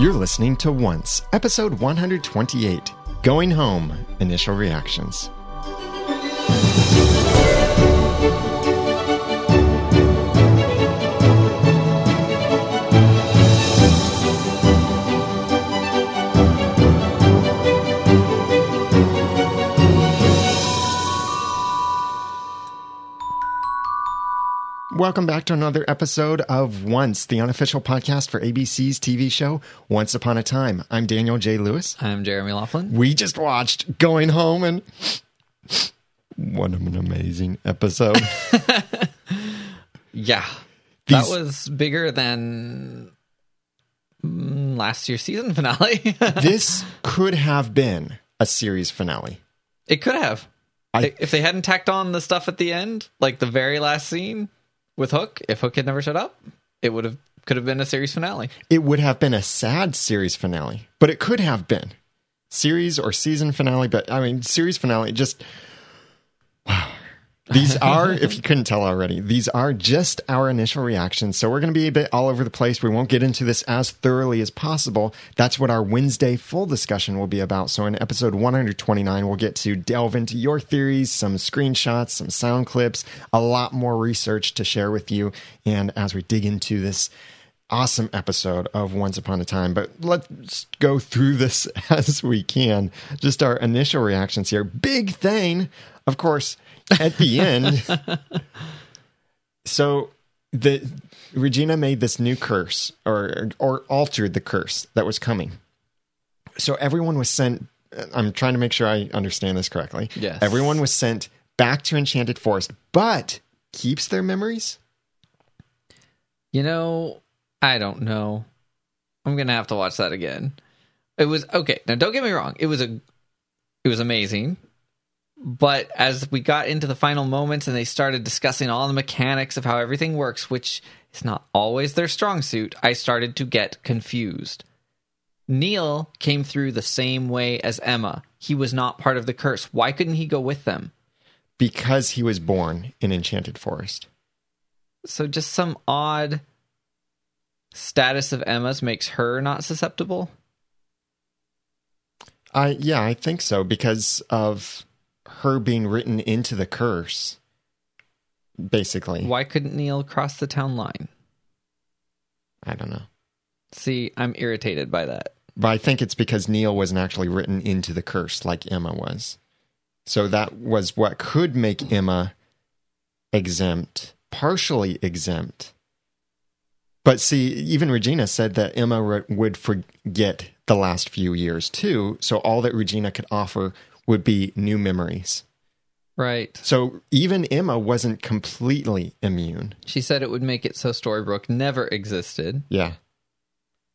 You're listening to Once, episode 128 Going Home Initial Reactions. Welcome back to another episode of Once, the unofficial podcast for ABC's TV show Once Upon a Time. I'm Daniel J. Lewis. I'm Jeremy Laughlin. We just watched Going Home and what an amazing episode. Yeah. These- that was bigger than mm, last year's season finale. this could have been a series finale. it could have. I- if they hadn't tacked on the stuff at the end, like the very last scene with Hook, if Hook had never shut up, it would have could have been a series finale. It would have been a sad series finale, but it could have been series or season finale. But I mean, series finale just wow. These are, if you couldn't tell already, these are just our initial reactions. So we're going to be a bit all over the place. We won't get into this as thoroughly as possible. That's what our Wednesday full discussion will be about. So in episode 129, we'll get to delve into your theories, some screenshots, some sound clips, a lot more research to share with you. And as we dig into this awesome episode of Once Upon a Time. But let's go through this as we can. Just our initial reactions here. Big thing, of course, at the end. so the Regina made this new curse or or altered the curse that was coming. So everyone was sent I'm trying to make sure I understand this correctly. Yes. Everyone was sent back to Enchanted Forest, but keeps their memories? You know, I don't know. I'm gonna have to watch that again. It was okay. Now, don't get me wrong. It was a, it was amazing. But as we got into the final moments and they started discussing all the mechanics of how everything works, which is not always their strong suit, I started to get confused. Neil came through the same way as Emma. He was not part of the curse. Why couldn't he go with them? Because he was born in Enchanted Forest. So just some odd status of Emma's makes her not susceptible. I yeah, I think so because of her being written into the curse. Basically, Why couldn't Neil cross the town line? I don't know, See, I'm irritated by that. but I think it's because Neil wasn't actually written into the curse like Emma was. So that was what could make Emma exempt, partially exempt. But see, even Regina said that Emma would forget the last few years too. So all that Regina could offer would be new memories. Right. So even Emma wasn't completely immune. She said it would make it so Storybrooke never existed, Yeah.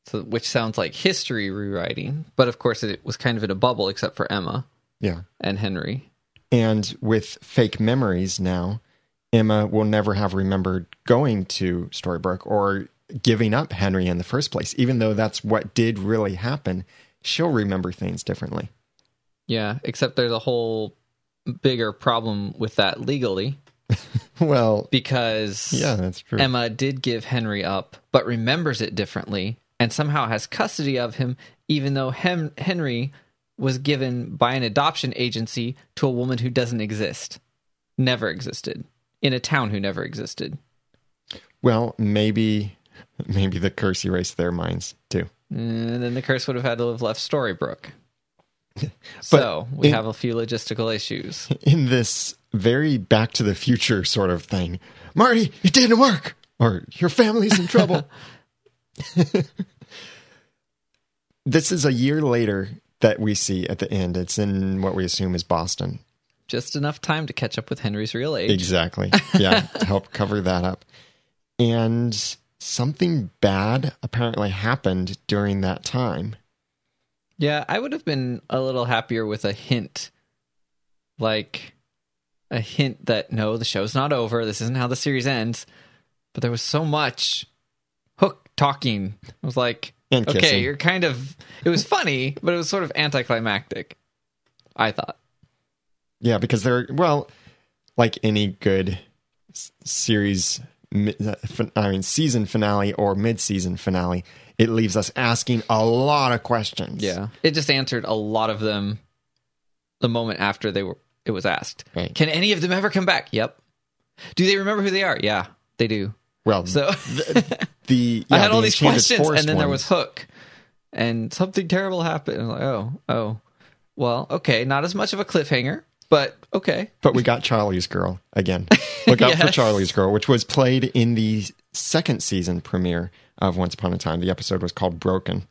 so which sounds like history rewriting. But of course, it was kind of in a bubble, except for Emma Yeah. and Henry. And with fake memories now, Emma will never have remembered going to Storybrooke or giving up Henry in the first place. Even though that's what did really happen, she'll remember things differently. Yeah, except there's a whole bigger problem with that legally Well, because yeah, that's true. Emma did give Henry up, but remembers it differently and somehow has custody of him, even though Hem- Henry was given by an adoption agency to a woman who doesn't exist, never existed, in a town who never existed. well, maybe maybe the curse erased their minds too. And then the curse would have had to have left Storybrooke. so we in- have a few logistical issues. in this very back to the future sort of thing. Marty, it didn't work. Or your family's in trouble. this is a year later that we see at the end. It's in what we assume is Boston. Just enough time to catch up with Henry's real age. Exactly. Yeah, to help cover that up. And something bad apparently happened during that time. Yeah, I would have been a little happier with a hint. Like a hint that no, the show's not over. This isn't how the series ends. But there was so much Hook talking. I was like, And okay, kissing. you're kind of. It was funny, but it was sort of anticlimactic. I thought. Yeah, because they're well, like any good series, uh, I mean, season finale or mid-season finale, it leaves us asking a lot of questions. Yeah. It just answered a lot of them the moment after they were it was asked. Right. Can any of them ever come back? Yep. Do they remember who they are? Yeah, they do. Well, So the I yeah, had all the these questions and then there was Hook. And something terrible happened. And I'm like, oh, oh. Well, okay, not as much of a cliffhanger, but okay. But we got Charlie's Girl again. Look out for Charlie's Girl, which was played in the second season premiere of Once Upon a Time. The episode was called Broken,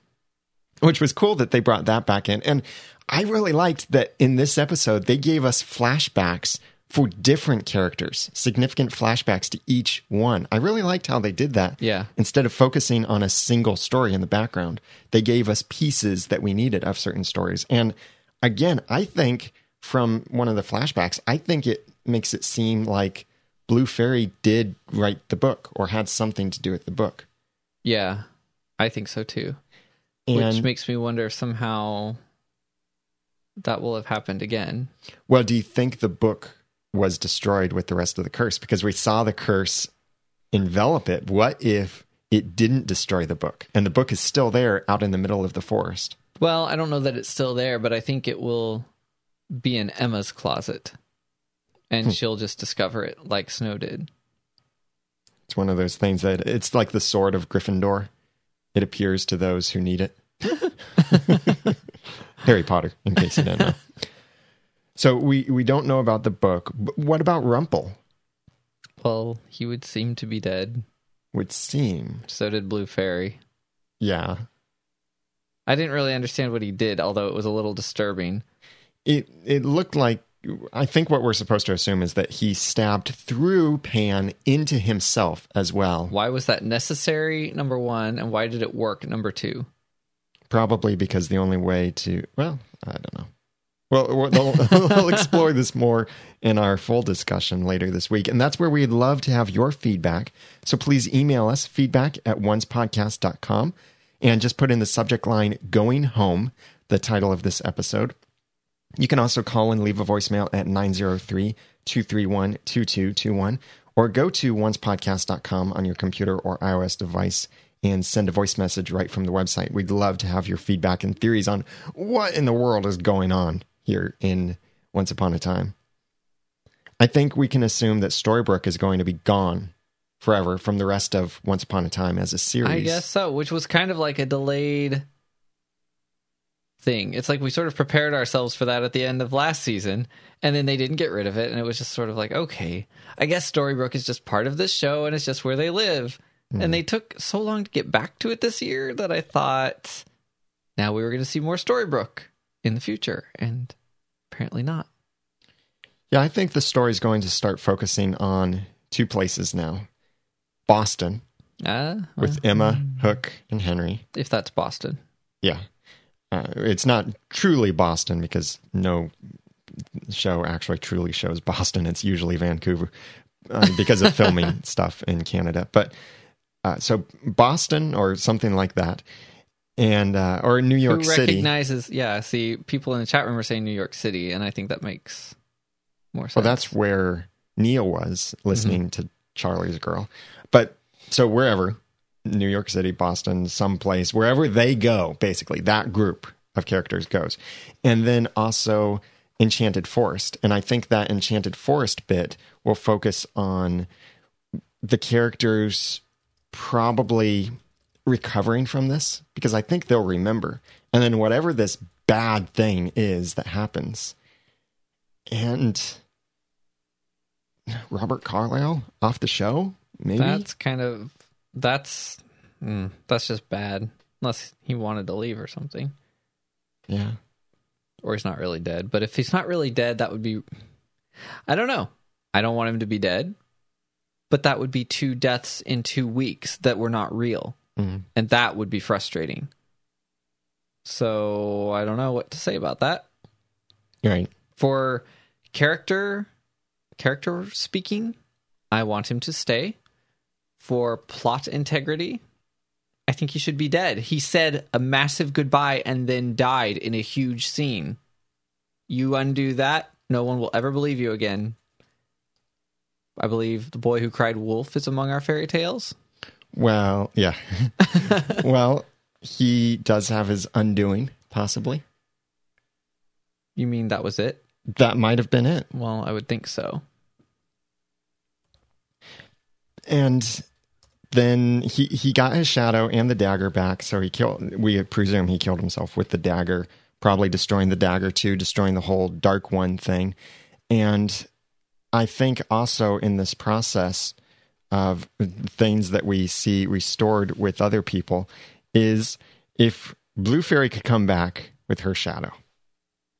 which was cool that they brought that back in. And I really liked that in this episode, they gave us flashbacks for different characters, significant flashbacks to each one. I really liked how they did that. Yeah. Instead of focusing on a single story in the background, they gave us pieces that we needed of certain stories. And again, I think from one of the flashbacks, I think it makes it seem like Blue Fairy did write the book or had something to do with the book. Yeah, I think so too. And Which makes me wonder if somehow that will have happened again. well, do you think the book was destroyed with the rest of the curse? Because we saw the curse envelop it. What if it didn't destroy the book and the book is still there out in the middle of the forest? Well, I don't know that it's still there, but I think it will be in Emma's closet. And hmm. she'll just discover it like Snow did. It's one of those things that it's like the sword of Gryffindor. It appears to those who need it. Harry Potter, in case you didn't know. So we we don't know about the book. But what about Rumple? Well, he would seem to be dead. Would seem, So did Blue Fairy. yeah. I didn't really understand what he did, although it was a little disturbing. It it looked like I think what we're supposed to assume is that he stabbed through Pan into himself as well. Why was that necessary? Number one, and why did it work? Number two. Probably because the only way to well, I don't know. Well, we'll, we'll explore this more in our full discussion later this week. And that's where we'd love to have your feedback. So please email us feedback at oncepodcast.com and just put in the subject line going home, the title of this episode. You can also call and leave a voicemail at 903 231 2221 or go to oncepodcast.com on your computer or iOS device and send a voice message right from the website. We'd love to have your feedback and theories on what in the world is going on here in Once Upon a Time. I think we can assume that Storybrooke is going to be gone forever from the rest of Once Upon a Time as a series. I guess so, which was kind of like a delayed thing. It's like we sort of prepared ourselves for that at the end of last season, and then they didn't get rid of it, and it was just sort of like, okay, I guess Storybrooke is just part of this show, and it's just where they live. And they took so long to get back to it this year that I thought now we were going to see more Storybrooke in the future, and apparently not. Yeah, I think the story's going to start focusing on two places now Boston Ah, with Emma, Hook, and Henry. if that's Boston. Yeah. Uh, it's not truly Boston because no show actually truly shows Boston. It's usually Vancouver uh, because of filming stuff in Canada. But uh, so Boston or something like that. And uh, or New York Who City. recognizes? Yeah, see, people in the chat room are saying New York City, and I think that makes more sense. Well, that's where Neil was listening to Charlie's Girl. But so wherever, New York City, Boston, someplace, wherever they go, basically, that group of characters goes. And then also Enchanted Forest. And I think that Enchanted Forest bit will focus on the characters probably recovering from this because I think they'll remember. And then whatever this bad thing is that happens. And Robert Carlyle off the show, maybe. That's kind of that's mm, that's just bad. Unless he wanted to leave or something, yeah. or he's not really dead. But if he's not really dead, that would be. I don't know. I don't want him to be dead, but that would be two deaths in two weeks that were not real, Mhm. and that would be frustrating. So I don't know what to say about that. Right. for character character speaking i want him to stay for plot integrity i think he should be dead he said a massive goodbye and then died in a huge scene you undo that no one will ever believe you again i believe the boy who cried wolf is among our fairy tales Well, yeah. well, he does have his undoing, possibly. You mean that was it? That might have been it. Well, I would think so. And then he he got his shadow and the dagger back, so he killed. We presume he killed himself with the dagger, probably destroying the dagger too, destroying the whole Dark One thing. And I think also in this process of things that we see restored with other people is if Blue Fairy could come back with her shadow.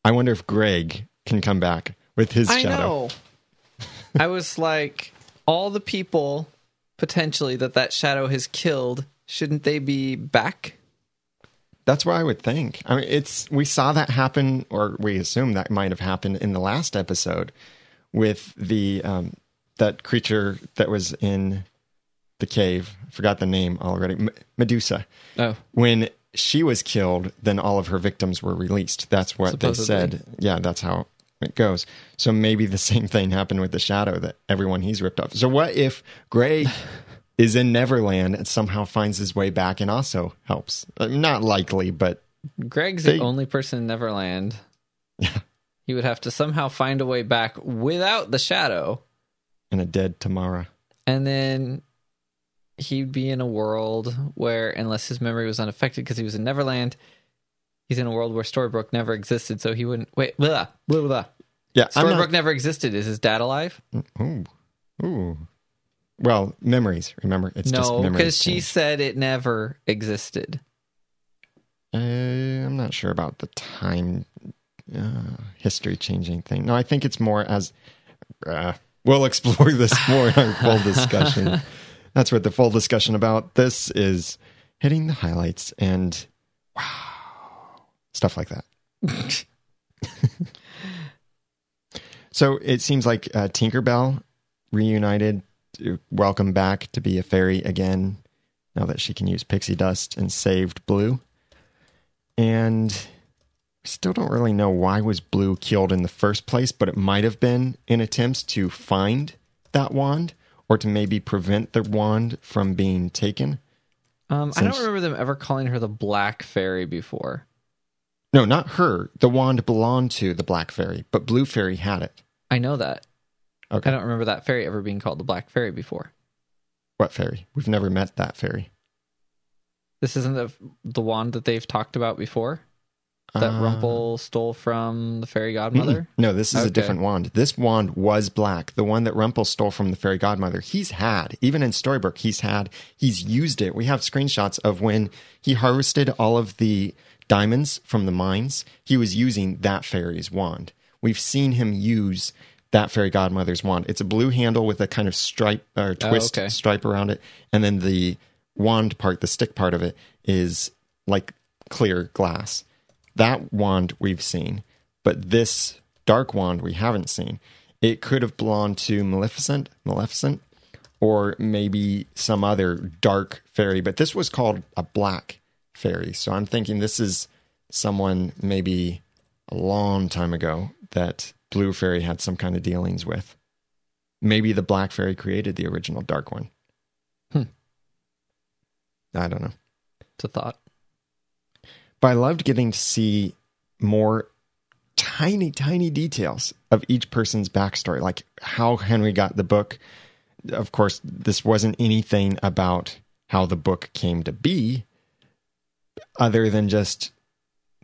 I wonder if Greg can come back with his I shadow. know. I was like, all the people potentially that that shadow has killed, shouldn't they be back? That's what I would think. I mean, it's we saw that happen, or we assume that might have happened in the last episode with the um, that creature that was in the cave. I forgot the name already. M- Medusa. Oh, When she was killed, then all of her victims were released. That's what they said. Yeah, that's how it goes. So maybe the same thing happened with the shadow that everyone he's ripped off. So what if Gray is in Neverland and somehow finds his way back and also helps? Uh, Not likely, but Greg's They- the only person in Neverland. Yeah. He would have to somehow find a way back without the shadow. And a dead Tamara. And then he'd be in a world where, unless his memory was unaffected because he was in Neverland, he's in a world where Storybrooke never existed. So he wouldn't. Wait, blah, blah, blah. Yeah, I'm not, never existed. Is his dad alive? ooh, ooh. Well, memories. Remember, it's just no, because she said it never existed. Uh, I'm not sure about the time uh, history changing thing. No, I think it's more as uh, we'll explore this more in our full discussion. That's what the full discussion about this is hitting the highlights and wow, stuff like that. so it seems like uh, Tinkerbell reunited, welcome back to be a fairy again now that she can use pixie dust and saved Blue. And we still don't really know why was Blue killed in the first place, but it might have been in attempts to find that wand or to maybe prevent the wand from being taken. Um, I don't remember them ever calling her the Black Fairy before. No, not her. The wand belonged to the Black Fairy, but Blue Fairy had it. I know that. Okay. I don't remember that fairy ever being called the Black Fairy before. What fairy? We've never met that fairy. This isn't the the wand that they've talked about before that Uh, Rumple stole from the fairy godmother. No, this is Okay. a different wand. This wand was black. The one that Rumple stole from the fairy godmother, he's had. Even in Storybrooke, he's had. He's used it. We have screenshots of when he harvested all of the diamonds from the mines. He was using that fairy's wand. We've seen him use that fairy godmother's wand. It's a blue handle with a kind of stripe or oh, twist Oh, okay. stripe around it, and then the wand part, the stick part of it, is like clear glass. That wand we've seen, but this dark wand we haven't seen. It could have belonged to Maleficent, Maleficent, or maybe some other dark fairy, but this was called a black fairy. So I'm thinking this is someone maybe a long time ago that Blue Fairy had some kind of dealings with. Maybe the Black Fairy created the original Dark one. Hmm. I don't know. It's a thought. But I loved getting to see more tiny, tiny details of each person's backstory, like how Henry got the book. Of course, this wasn't anything about how the book came to be, other than just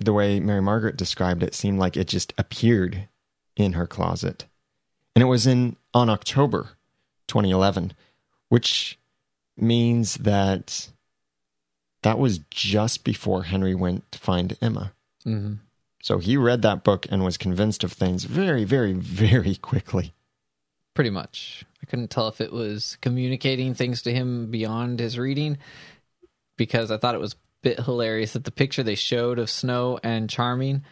the way Mary Margaret described it, seemed like it just appeared in her closet. And it was in on October 2011, which means that that was just before Henry went to find Emma. hmm So he read that book and was convinced of things very, very, very quickly. Pretty much. I couldn't tell if it was communicating things to him beyond his reading because I thought it was bit hilarious that the picture they showed of Snow and Charming,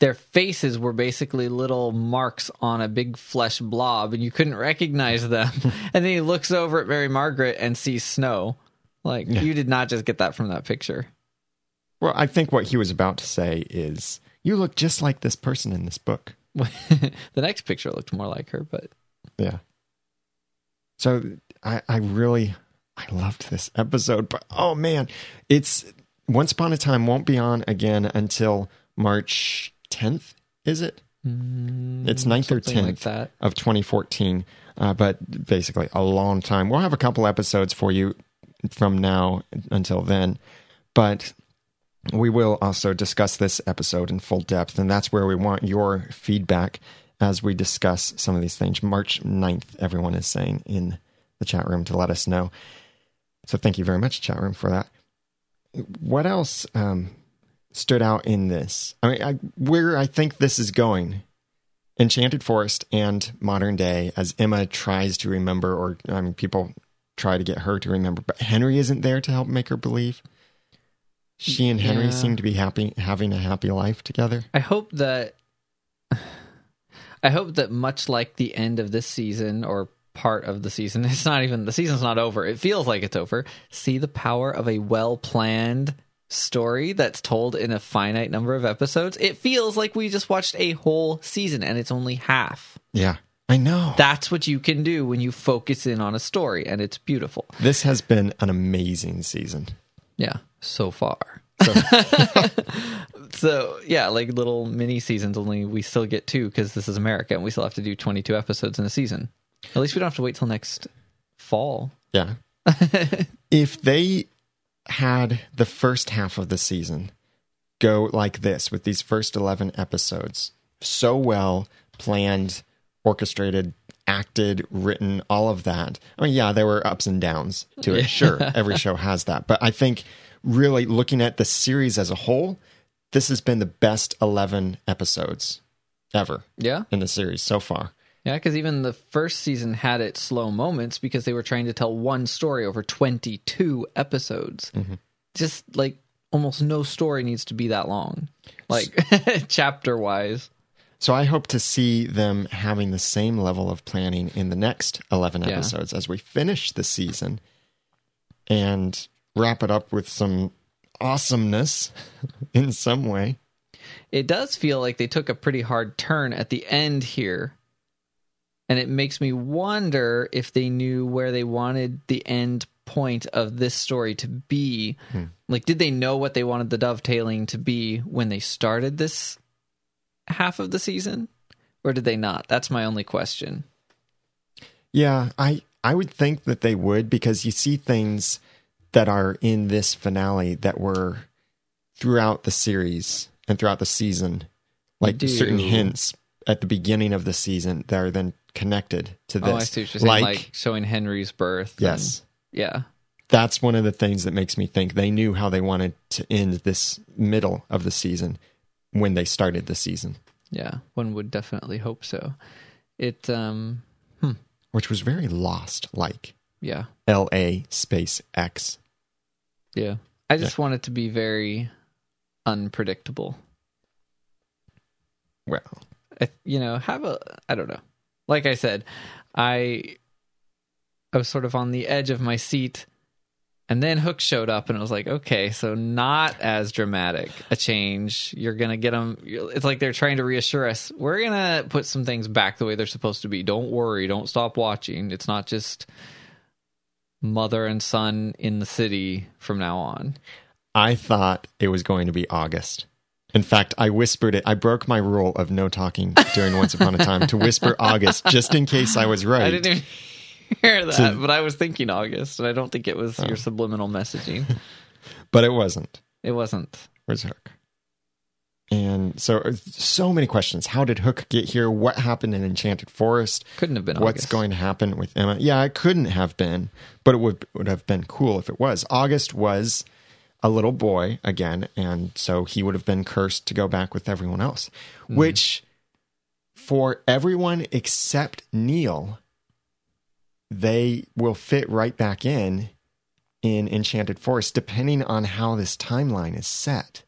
their faces were basically little marks on a big flesh blob and you couldn't recognize them. and then he looks over at Mary Margaret and sees Snow. Like, Yeah. you did not just get that from that picture. Well, I think what he was about to say is, you look just like this person in this book. the next picture looked more like her, but Yeah. So I, I really, I loved this episode, but oh man, it's Once Upon a Time won't be on again until March 10th, is it? it's 9th or Mm, 10th like of 2014. Uh, but basically, a long time. We'll have a couple episodes for you from now until then. But we will also discuss this episode in full depth. And that's where we want your feedback as we discuss some of these things. March 9th, everyone is saying in the chat room to let us know. So thank you very much, chat room, for that. What else um, stood out in this? I mean, I, where I think this is going Enchanted Forest and modern day, as Emma tries to remember, or I mean, people try to get her to remember, but Henry isn't there to help make her believe. She and Henry Yeah. seem to be happy, having a happy life together. I hope that I hope that much like the end of this season or part of the season, it's not even the season's not over. It feels like it's over. See the power of a well-planned story that's told in a finite number of episodes. It feels like we just watched a whole season and it's only half. Yeah, I know. That's what you can do when you focus in on a story and it's beautiful. this has been an amazing season. Yeah, so far. So, So yeah, like little mini seasons. Only we still get two because this is America, and we still have to do twenty-two episodes in a season. At least we don't have to wait till next fall. yeah. if they had the first half of the season go like this with these first 11 episodes, so well planned, orchestrated, acted, written, all of that. I mean, yeah, there were ups and downs to it. Sure, every show has that. But I think really looking at the series as a whole, this has been the best 11 episodes ever Yeah, in the series so far. Yeah, because even the first season had its slow moments because they were trying to tell one story over twenty-two episodes. Mm-hmm. Just like almost no story needs to be that long, like chapter-wise. So I hope to see them having the same level of planning in the next 11 Yeah. episodes as we finish the season and wrap it up with some awesomeness in some way. it does feel like they took a pretty hard turn at the end here. And it makes me wonder if they knew where they wanted the end point of this story to be. Hmm. Like, did they know what they wanted the dovetailing to be when they started this half of the season? Or did they not? That's my only question. Yeah, I I would think that they would because you see things that are in this finale that were throughout the series and throughout the season, like certain hints at the beginning of the season that are then connected to this. Oh, I see what you're saying. Like, showing Henry's birth. and- yes, yeah. that's one of the things that makes me think they knew how they wanted to end this middle of the season when they started the season, Yeah. One would definitely hope so. It, um, which was very lost like yeah. L A space X. Yeah. I just want it to be very unpredictable. Well, you know, have a I don't know. Like I said, I I was sort of on the edge of my seat and then Hook showed up and it was like, okay, so not as dramatic a change. You're going to get them it's like they're trying to reassure us. We're going to put some things back the way they're supposed to be. Don't worry, don't stop watching. It's not just mother and son in the city from now on. I thought it was going to be August. In fact, I whispered it. I broke my rule of no talking during Once Upon a Time to whisper August just in case I was right. I didn't even hear that, To- but I was thinking August, and I don't think it was oh. your subliminal messaging. But it wasn't. It wasn't. Where's Hook? And so, uh, so many questions. How did Hook get here? What happened in Enchanted Forest? Couldn't have been What's August. going to happen with Emma? Yeah, it couldn't have been, but it would would have been cool if it was. August was a little boy again, and so he would have been cursed to go back with everyone else, hmm. which for everyone except Neil, they will fit right back in in Enchanted Forest, depending on how this timeline is set.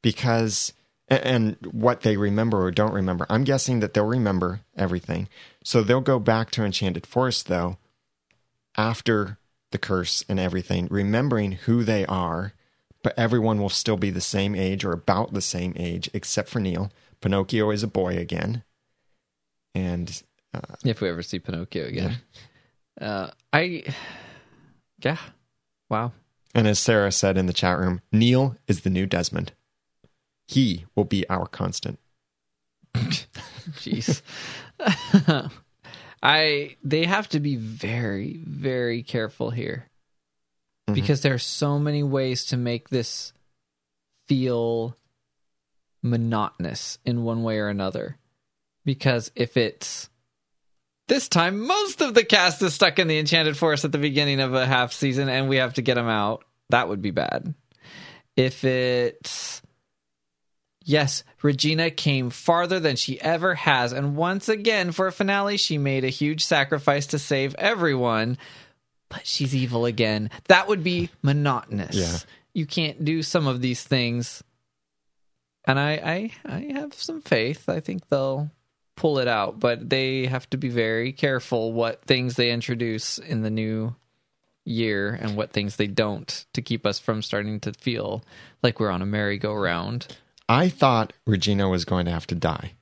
Because, and what they remember or don't remember. I'm guessing that they'll remember everything. So they'll go back to Enchanted Forest, though, after the curse and everything, remembering who they are, but everyone will still be the same age or about the same age, except for Neil. Pinocchio is a boy again. And If we ever see Pinocchio again. Uh, I, yeah. Wow. And as Sarah said in the chat room, Neil is the new Desmond. He will be our constant. Jeez. I they have to be very very careful here. Mm-hmm. Because there are so many ways to make this feel monotonous in one way or another. Because if it's this time most of the cast is stuck in the enchanted forest at the beginning of a half season and we have to get them out, that would be bad. If it's Yes, Regina came farther than she ever has, and once again, for a finale, she made a huge sacrifice to save everyone, but she's evil again. That would be monotonous. Yeah. You can't do some of these things. And I, I I have some faith. I think they'll pull it out, but they have to be very careful what things they introduce in the new year and what things they don't to keep us from starting to feel like we're on a merry-go-round. I thought Regina was going to have to die.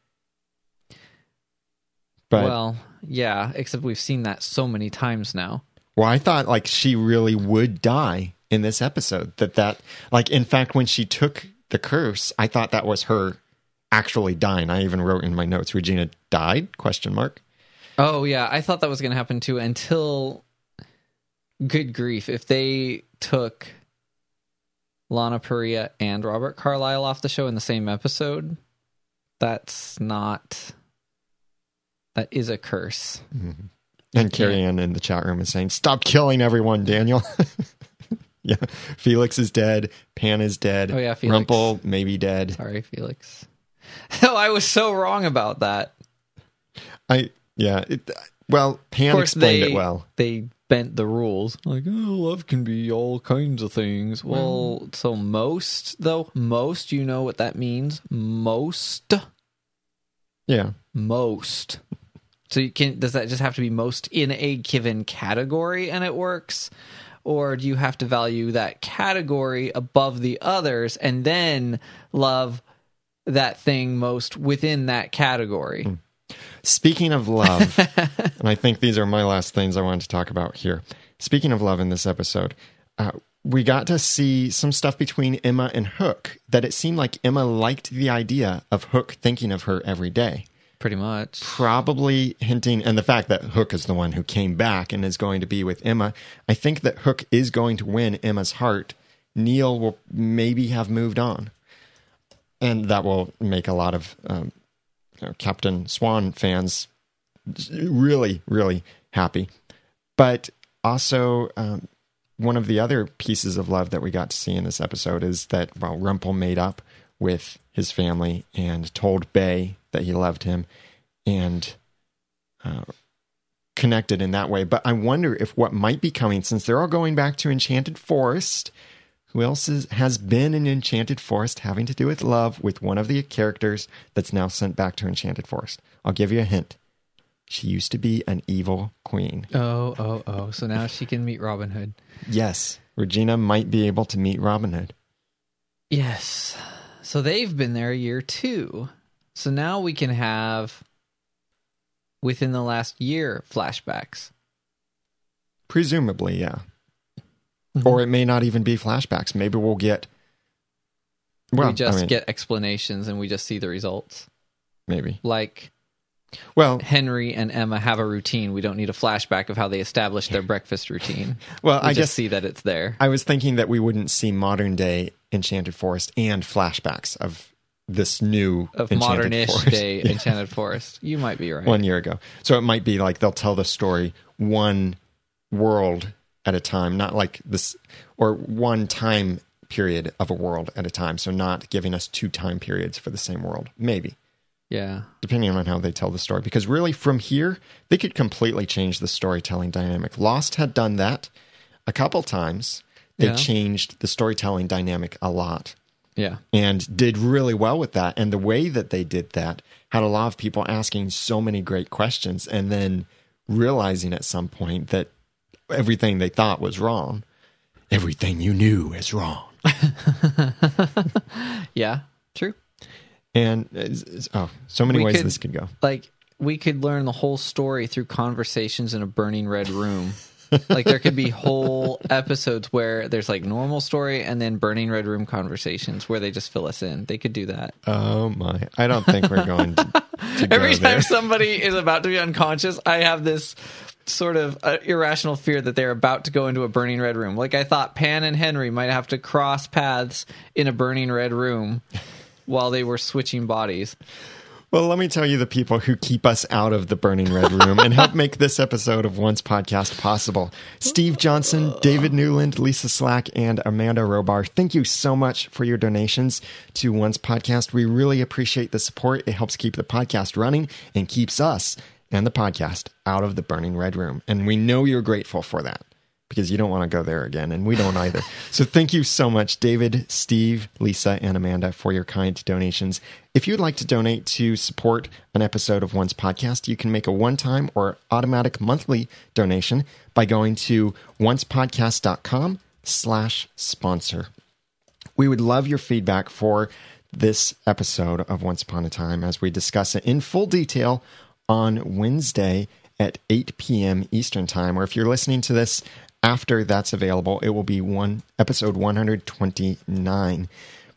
But well, well, yeah, except we've seen that so many times now. I thought like she really would die in this episode. That that like in fact when she took the curse, I thought that was her actually dying. I even wrote in my notes Regina died question mark. Oh yeah, I thought that was going to happen too until good grief if they took Lana Parrilla and Robert Carlyle off the show in the same episode, that's not that is a curse. Mm-hmm. And Carrie Ann in the chat room is saying, "Stop killing everyone, Daniel." yeah, Felix is dead. Pan is dead. Oh, yeah, Felix. Rumple maybe dead. Sorry, Felix. Oh, I was so wrong about that. I yeah. It, well, Pan explained they it well. they bent the rules. Like, oh, love can be all kinds of things. Well, so most though, most you know what that means. Most, Yeah, most. So you can does that just have to be most in a given category and it works? Or do you have to value that category above the others and then love that thing most within that category? Speaking of love, and I think these are my last things I wanted to talk about here. Speaking of love in this episode, uh, we got to see some stuff between Emma and Hook that it seemed like Emma liked the idea of Hook thinking of her every day. Pretty much. Probably hinting, and the fact that Hook is the one who came back and is going to be with Emma. I think that Hook is going to win Emma's heart. Neil will maybe have moved on. And that will make a lot of um, you know, Captain Swan fans really, really happy. But also, um, one of the other pieces of love that we got to see in this episode is that well, Rumple made up with his family and told Bae that he loved him and uh, connected in that way. But I wonder if what might be coming, since they're all going back to Enchanted Forest, who else is, has been in Enchanted Forest having to do with love with one of the characters that's now sent back to Enchanted Forest? I'll give you a hint. She used to be an evil queen. Oh, oh, oh. So now she can meet Robin Hood. Yes, Regina might be able to meet Robin Hood. Yes. So they've been there a year too. So now we can have within the last year flashbacks. Presumably, yeah. Mm-hmm. Or it may not even be flashbacks. Maybe we'll get. Well, we just I mean, get explanations and we just see the results. maybe. Like Well, Henry and Emma have a routine. We don't need a flashback of how they established their breakfast routine. well, We I just see that it's there. I was thinking that we wouldn't see modern day Enchanted Forest and flashbacks of this new Of modernish Forest. day Yeah, Enchanted Forest. You might be right. one year ago. So it might be like they'll tell the story one world at a time, not like this, or one time period of a world at a time. So not giving us two time periods for the same world. Maybe. Yeah. depending on how they tell the story. Because really, from here, they could completely change the storytelling dynamic. Lost had done that a couple times. They Yeah. changed the storytelling dynamic a lot Yeah. and did really well with that. And the way that they did that had a lot of people asking so many great questions and then realizing at some point that everything they thought was wrong. Everything you knew is wrong. Yeah. True. And it's- oh, so many We ways could- this could go. Like we could learn the whole story through conversations in a burning red room. like there could be whole episodes where there's like normal story and then burning red room conversations where they just fill us in. They could do that. Oh my! I don't think we're going to, to Every time somebody is about to be unconscious, I have this sort of uh, irrational fear that they're about to go into a burning red room. Like I thought Pan and Henry might have to cross paths in a burning red room while they were switching bodies. Well, let me tell you the people who keep us out of the burning red room and help make this episode of Once Podcast possible. Steve Johnson, David Newland, Lisa Slack, and Amanda Robar. Thank you so much for your donations to Once Podcast. We really appreciate the support. It helps keep the podcast running and keeps us and the podcast out of the burning red room. And we know you're grateful for that because you don't want to go there again, and we don't either. so thank you so much, David, Steve, Lisa, and Amanda, for your kind donations. If you'd like to donate to support an episode of Once Podcast, you can make a one-time or automatic monthly donation by going to oncepodcast.com slash sponsor. We would love your feedback for this episode of Once Upon a Time as we discuss it in full detail on Wednesday at 8 p.m. Eastern Time. Or if you're listening to this after that's available, it will be one episode 129.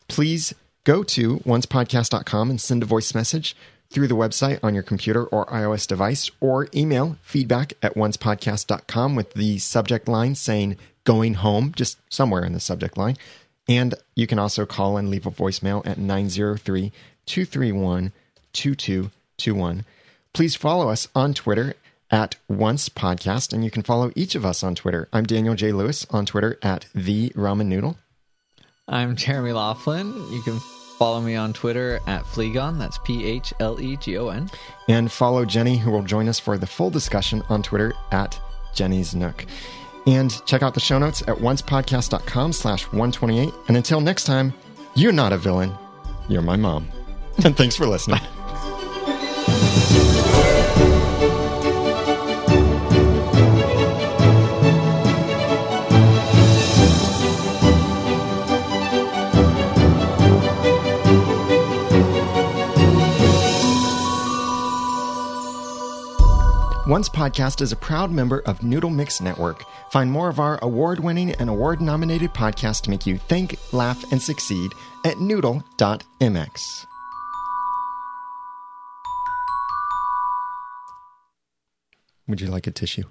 Please go to oncepodcast.com and send a voice message through the website on your computer or iOS device, or email feedback at oncepodcast.com with the subject line saying going home, just somewhere in the subject line. And you can also call and leave a voicemail at 903 231 2221. Please follow us on Twitter at Once Podcast, and you can follow each of us on Twitter. I'm Daniel J. Lewis on Twitter at The Ramen Noodle. I'm Jeremy Laughlin. You can follow me on Twitter at Phlegon. That's P H L E G O N. And follow Jenny, who will join us for the full discussion on Twitter at Jenny's Nook. And check out the show notes at oncepodcast.com slash 128. And until next time, you're not a villain. You're my mom. And thanks for listening. Once Podcast is a proud member of Noodle Mix Network. Find more of our award winning and award nominated podcasts to make you think, laugh, and succeed at noodle.mx. Would you like a tissue?